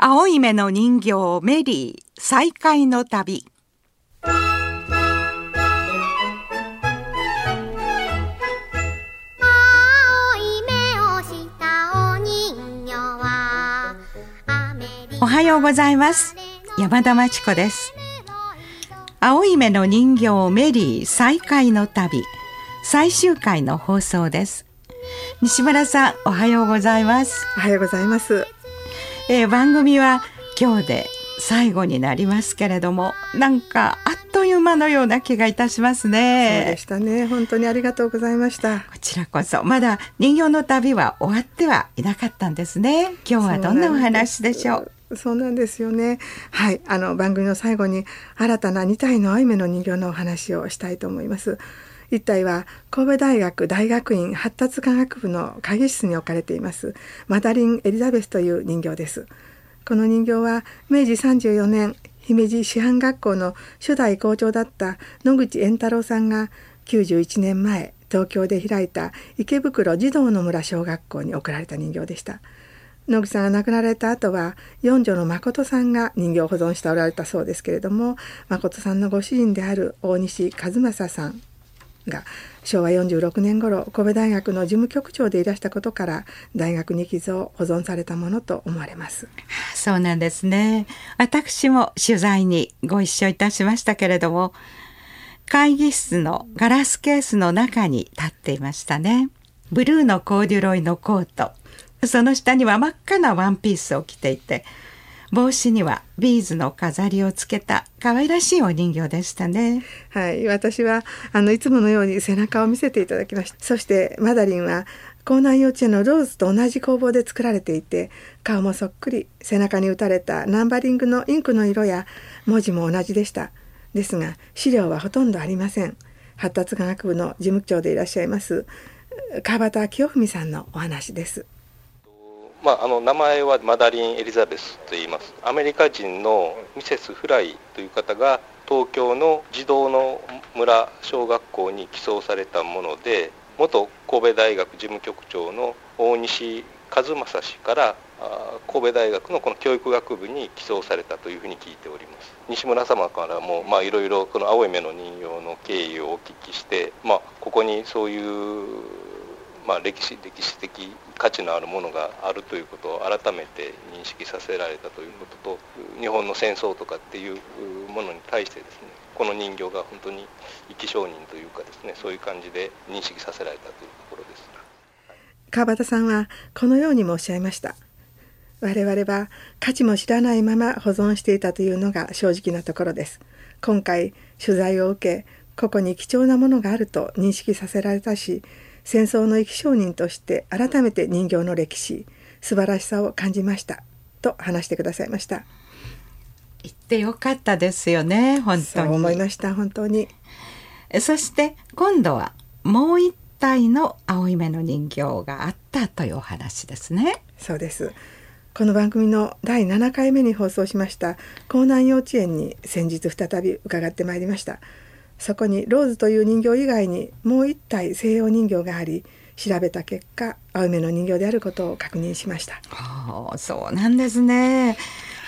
青い目の人形メリー再会の旅。おはようございます。山田真知子です。青い目の人形メリー再会の旅。最終回の放送です。西村さんおはようございます。おはようございますえー、番組は今日で最後になりますけれどもなんかあっという間のような気がいたしますね。そうでしたね。本当にありがとうございました。こちらこそまだ人形の旅は終わってはいなかったんですね。今日はどんなお話でしょう？そうなんです。よね。はい。あの番組の最後に新たな2体のアイメの人形のお話をしたいと思います一体は神戸大学大学院発達科学部の会議室に置かれています。マダリン・エリザベスという人形です。この人形は明治34年姫路師範学校の初代校長だった野口円太郎さんが91年前東京で開いた池袋児童の村小学校に贈られた人形でした。野口さんが亡くなられた後は四女の誠さんが人形を保存しておられたそうですけれども誠さんのご主人である大西和正さんが昭和46年頃神戸大学の事務局長でいらしたことから大学に寄贈保存されたものと思われます。そうなんですね。私も取材にご一緒いたしましたけれども会議室のガラスケースの中に立っていましたね。ブルーのコーデュロイのコート。その下には真っ赤なワンピースを着ていて帽子にはビーズの飾りをつけた可愛らしいお人形でしたね。はい。私はあのいつものように背中を見せていただきました。そしてマダリンは江南幼稚園のローズと同じ工房で作られていて顔もそっくり背中に打たれたナンバリングのインクの色や文字も同じでした。ですが資料はほとんどありません。発達科学部の事務長でいらっしゃいます川端清文さんのお話です。まあ、あの名前はマダリン・エリザベスと言います。アメリカ人のミセス・フライという方が東京の児童の村小学校に寄贈されたもので元神戸大学事務局長の大西和正氏から神戸大学のこの教育学部に寄贈されたというふうに聞いております。西村様からもいろいろこの青い目の人形の経緯をお聞きして、まあ、ここにそういうまあ、歴史歴史的価値のあるものがあるということを改めて認識させられたということと日本の戦争とかっていうものに対してですねこの人形が本当に生き証人というかですねそういう感じで認識させられたというところです。川端さんはこのようにもおっしゃいました。我々は価値も知らないまま保存していたというのが正直なところです。今回取材を受けここに貴重なものがあると認識させられたし戦争の生き証人として改めて人形の歴史素晴らしさを感じましたと話してくださいました。言ってよかったですよね本当に。思いました本当に。そして今度はもう一体の青い目の人形があったというお話ですね。そうです。この番組の第7回目に放送しました江南幼稚園に先日再び伺ってまいりましたそこにローズという人形以外にもう一体西洋人形があり調べた結果青梅の人形であることを確認しました。はあ、そうなんですね。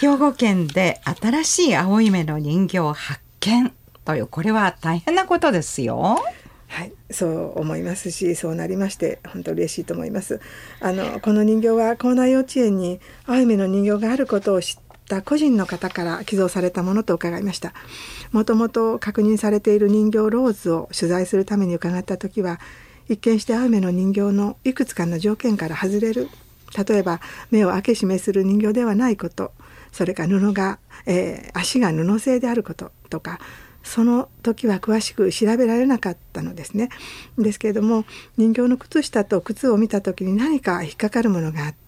兵庫県で新しい青い目の人形発見というこれは大変なことですよ。はい、そう思いますしそうなりまして本当嬉しいと思いますあのこの人形は校内幼稚園に青い目の人形があることを知っった個人の方から寄贈されたものと伺いましたもともと確認されている人形ローズを取材するために伺った時は一見して青梅の人形のいくつかの条件から外れる例えば目を開け閉めする人形ではないことそれから布が、えー、足が布製であることとかその時は詳しく調べられなかったのですね。ですけれども人形の靴下と靴を見た時に何か引っかかるものがあって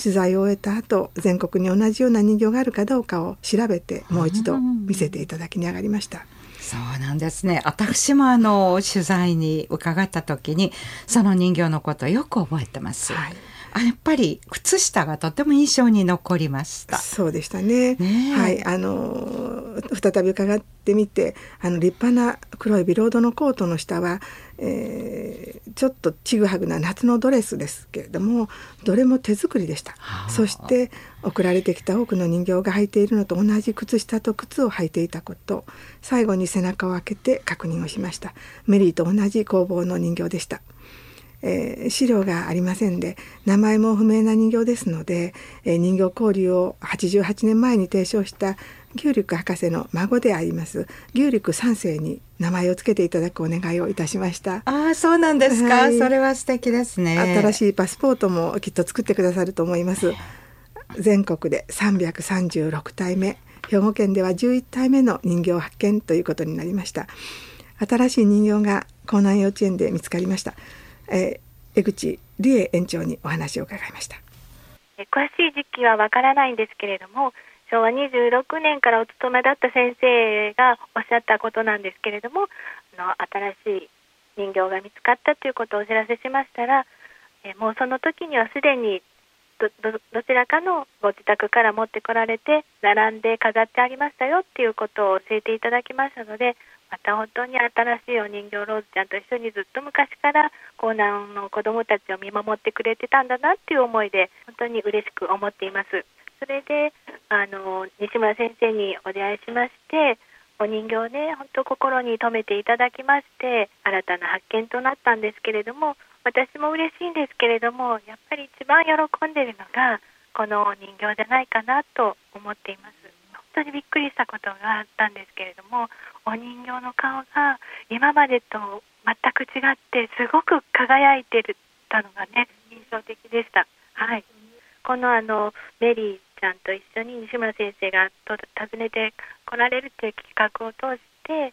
取材を終えた後全国に同じような人形があるかどうかを調べてもう一度見せていただきに上がりました。そうなんですね私もあの取材に伺った時にその人形のことをよく覚えてます。はいあやっぱり靴下がとても印象に残りました。そうでしたね。はい。あの再び伺ってみてあの立派な黒いビロードのコートの下は、えー、ちょっとちぐはぐな夏のドレスですけれどもどれも手作りでした。そして送られてきた多くの人形が履いているのと同じ靴下と靴を履いていたこと最後に背中を開けて確認をしました。メリーと同じ工房の人形でしたえー、資料がありませんで名前も不明な人形ですので、えー、人形交流を88年前に提唱した牛陸博士の孫であります牛陸三世に名前を付けていただくお願いをいたしました。ああそうなんですか、はい、それは素敵ですね。新しいパスポートもきっと作ってくださると思います。全国で336体目兵庫県では11体目の人形発見ということになりました。新しい人形が江南幼稚園で見つかりましたえー、江口理恵園長にお話を伺いました。詳しい時期はわからないんですけれども昭和26年からお勤めだった先生がおっしゃったことなんですけれどもあの新しい人形が見つかったということをお知らせしましたら、えもうその時にはすでにどどちらかのご自宅から持ってこられて並んで飾ってありましたよっていうことを教えていただきましたのでまた本当に新しいお人形ローズちゃんと一緒にずっと昔から江南の子どもたちを見守ってくれてたんだなっていう思いで本当に嬉しく思っています。それであの西村先生にお出会いしましてお人形ね本当心に留めていただきまして新たな発見となったんですけれども私も嬉しいんですけれどもやっぱり一番喜んでるのがこのお人形じゃないかなと思っています。本当にびっくりしたことがあったんですけれどもお人形の顔が今までと全く違ってすごく輝いてるたのがね印象的でした。はい、このあのメリーちゃんと一緒に西村先生がと訪ねて来られるという企画を通して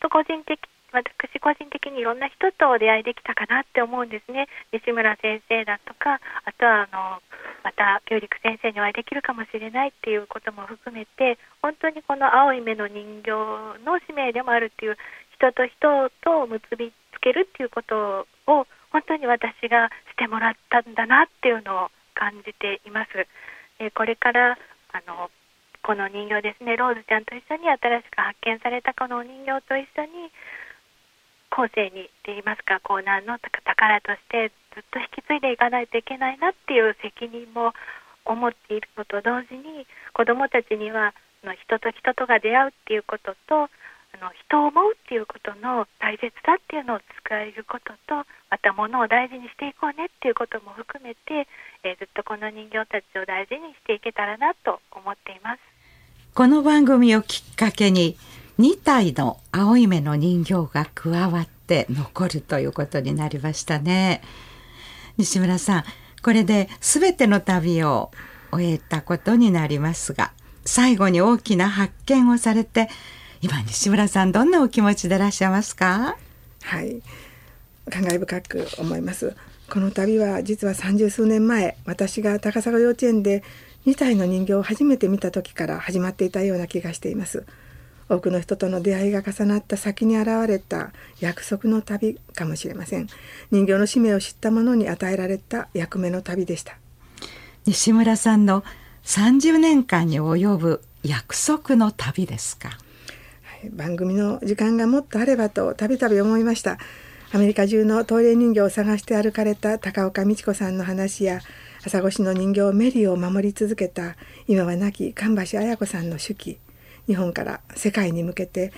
と個人的私個人的にいろんな人とお出会いできたかなって思うんですね西村先生だとかあとはあのまた教育先生にお会いできるかもしれないっていうことも含めて本当にこの青い目の人形の使命でもあるっていう人と人と結びつけるっていうことを本当に私がしてもらったんだなっていうのを感じています。えこれからあのこの人形ですねローズちゃんと一緒に新しく発見されたこのお人形と一緒に後世にといいますかコーナーの宝としてずっと引き継いでいかないといけないなっていう責任も思っているのと同時に子どもたちには人と人とが出会うっていうこととあの人を思うっていうことの大切さっていうのを伝えることとまた物を大事にしていこうねっていうことも含めて、えー、ずっとこの人形たちを大事にしていけたらなと思っています。この番組をきっかけに2体の青い目の人形が加わって残るということになりましたね。西村さん、これで全ての旅を終えたことになりますが、最後に大きな発見をされて、今西村さんどんなお気持ちでいらっしゃいますか？はい、感慨深く思います。この旅は実は三十数年前、私が高砂幼稚園で2体の人形を初めて見た時から始まっていたような気がしています。多くの人との出会いが重なった先に現れた約束の旅かもしれません。人形の使命を知った者に与えられた役目の旅でした。西村さんの30年間に及ぶ約束の旅ですか、はい、番組の時間がもっとあればとたびたび思いました。アメリカ中のトイレ人形を探して歩かれた高岡美智子さんの話や朝来市の人形メリーを守り続けた今は亡き神橋綾子さんの手記日本から世界に向けて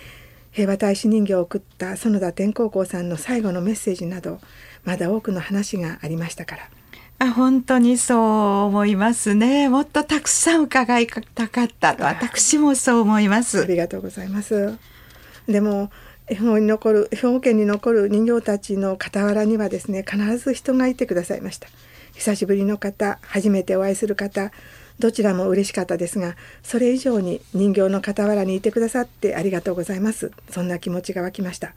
平和大使人形を送った園田天高校さんの最後のメッセージなどまだ多くの話がありましたから。あ本当にそう思いますね。もっとたくさん伺いたかったと私もそう思います。ありがとうございます。でも兵庫に残る兵庫県に残る人形たちの傍らにはですね必ず人がいてくださいました。久しぶりの方初めてお会いする方どちらも嬉しかったですがそれ以上に人形の傍らにいてくださってありがとうございます。そんな気持ちが湧きました。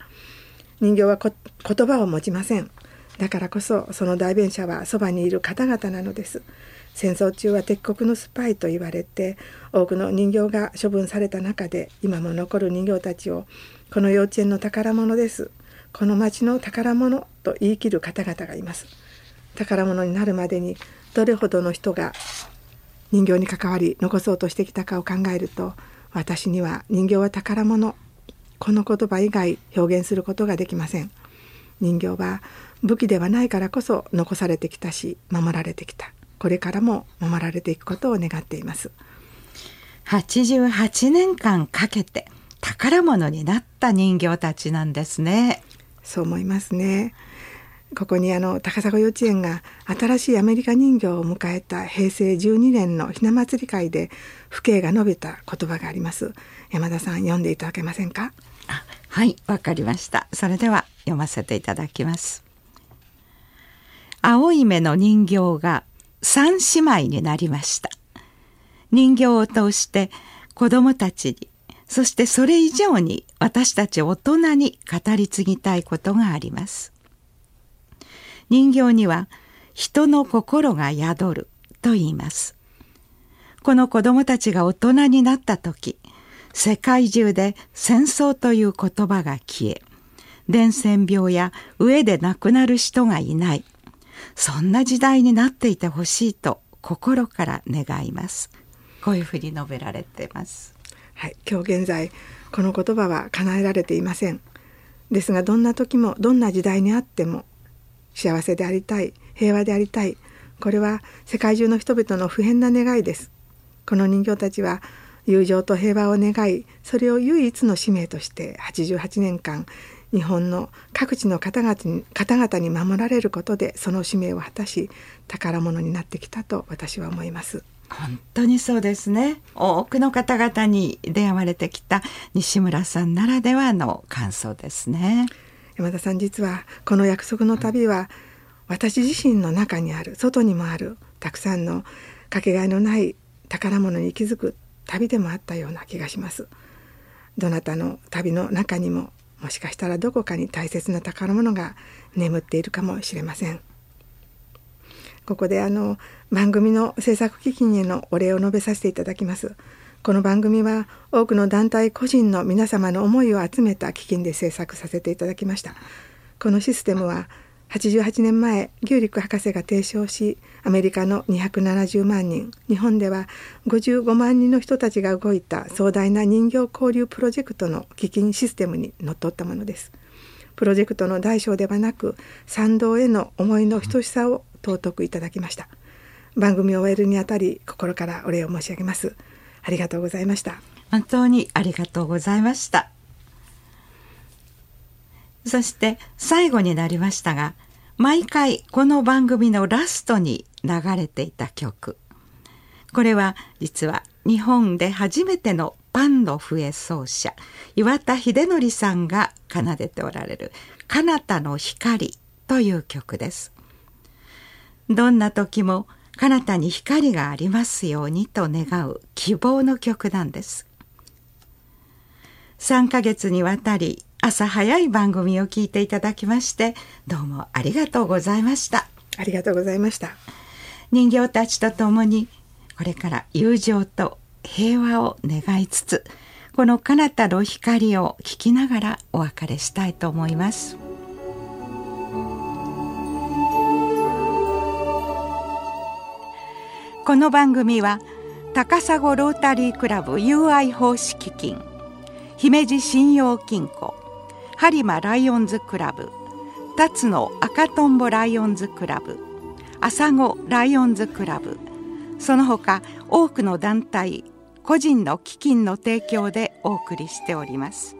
人形は言葉を持ちません。だからこそその代弁者はそばにいる方々なのです。戦争中は敵国のスパイと言われて多くの人形が処分された中で今も残る人形たちをこの幼稚園の宝物です。この町の宝物と言い切る方々がいます。宝物になるまでにどれほどの人が人形に関わり残そうとしてきたかを考えると私には人形は宝物。この言葉以外表現することができません。人形は武器ではないからこそ残されてきたし守られてきた。これからも守られていくことを願っています。88年間かけて宝物になった人形たちなんですね。そう思いますねここにあの高砂幼稚園が新しいアメリカ人形を迎えた平成12年のひな祭り会で父兄が述べた言葉があります。山田さん読んでいただけませんか？はいわかりました。それでは読ませていただきます。青い目の人形が三姉妹になりました。人形を通して子供たちにそしてそれ以上に私たち大人に語り継ぎたいことがあります。人形には人の心が宿ると言います。この子供たちが大人になった時世界中で戦争という言葉が消え伝染病や飢えで亡くなる人がいない。そんな時代になっていてほしいと心から願います。こういうふうに述べられています。はい、今日現在この言葉は叶えられていません。ですがどんな時もどんな時代にあっても幸せでありたい平和でありたい。これは世界中の人々の普遍な願いです。この人形たちは友情と平和を願いそれを唯一の使命として88年間日本の各地の方々に方々に守られることでその使命を果たし宝物になってきたと私は思います。本当にそうですね。多くの方々に出会われてきた西村さんならではの感想ですね。山田さん実はこの約束の旅は私自身の中にある外にもあるたくさんのかけがえのない宝物に気づく旅でもあったような気がします。どなたの旅の中にももしかしたらどこかに大切な宝物が眠っているかもしれません。ここであの番組の制作基金へのお礼を述べさせていただきます。この番組は多くの団体個人の皆様の思いを集めた基金で制作させていただきました。このシステムは88年前牛陸博士が提唱しアメリカの270万人日本では55万人の人たちが動いた壮大な人形交流プロジェクトの基金システムにのっとったものです。プロジェクトの大小ではなく賛同への思いの等しさを尊くいただきました。番組を終えるにあたり心からお礼を申し上げます。ありがとうございました。本当にありがとうございました。そして最後になりましたが毎回この番組のラストに流れていた曲。これは実は日本で初めてのパンの笛奏者岩田秀則さんが奏でておられる「彼方の光」という曲です。どんな時も彼方に光がありますようにと願う希望の曲なんです。3ヶ月にわたり朝早い番組を聞いていただきましてどうもありがとうございました。ありがとうございました。人形たちと共にこれから友情と平和を願いつつこの彼方の光を聞きながらお別れしたいと思いますこの番組は高砂ロータリークラブ UI 奉仕基金姫路信用金庫播磨ライオンズクラブ辰野赤とんぼライオンズクラブ朝子ライオンズクラブその他多くの団体個人の基金の提供でお送りしております。